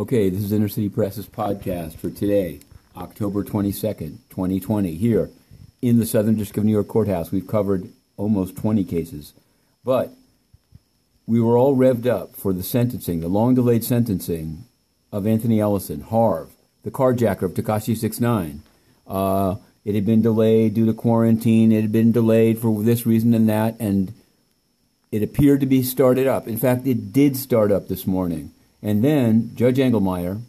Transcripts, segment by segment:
Okay, this is Inner City Press's podcast for today, October 22nd, 2020. Here in the Southern District of New York Courthouse, we've covered almost 20 cases. But we were all revved up for the sentencing, the long delayed sentencing of Anthony Ellison, Harv, the carjacker of Tekashi 69. Uh, it had been delayed due to quarantine. It had been delayed for this reason and that, and it appeared to be started up. In fact, it did start up this morning. And then Judge Engelmayer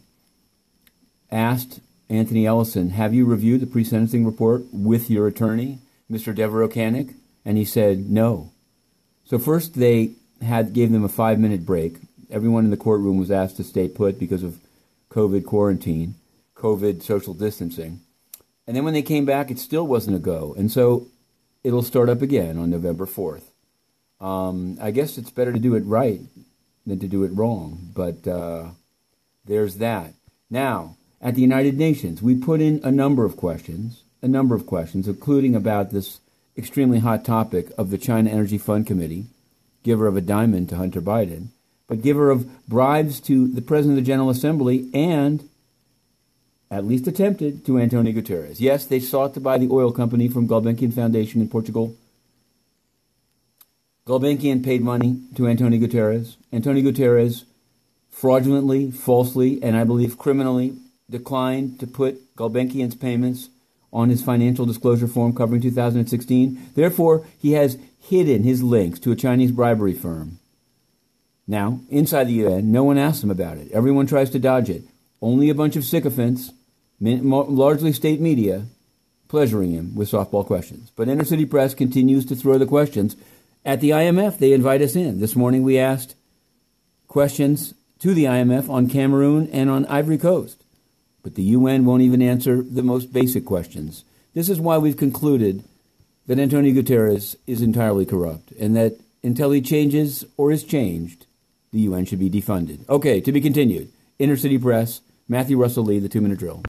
asked Anthony Ellison, Have you reviewed the pre sentencing report with your attorney, Mr. Deveraux Cannick? And he said, No. So first they had gave them a five minute break. Everyone in the courtroom was asked to stay put because of COVID quarantine, COVID social distancing. And then when they came back, it still wasn't a go. And so it'll start up again on November 4th. Um, I guess it's better to do it right than to do it wrong. But uh, there's that. Now, at the United Nations, we put in a number of questions, a number of questions, including about this extremely hot topic of the China Energy Fund Committee, giver of a diamond to Hunter Biden, but giver of bribes to the President of the General Assembly and, at least attempted, to Antonio Guterres. Yes, they sought to buy the oil company from Gulbenkian Foundation in Portugal Gulbenkian paid money to Antonio Guterres. Antonio Guterres fraudulently, falsely, and I believe criminally declined to put Gulbenkian's payments on his financial disclosure form covering 2016. Therefore, he has hidden his links to a Chinese bribery firm. Now, inside the UN, no one asks him about it. Everyone tries to dodge it. Only a bunch of sycophants, largely state media, pleasuring him with softball questions. But Inner City Press continues to throw the questions at the IMF, they invite us in. This morning we asked questions to the IMF on Cameroon and on Ivory Coast. But the UN won't even answer the most basic questions. This is why we've concluded that Antonio Guterres is entirely corrupt and that until he changes or is changed, the UN should be defunded. Okay, to be continued. Inner City Press, Matthew Russell Lee, the two minute drill.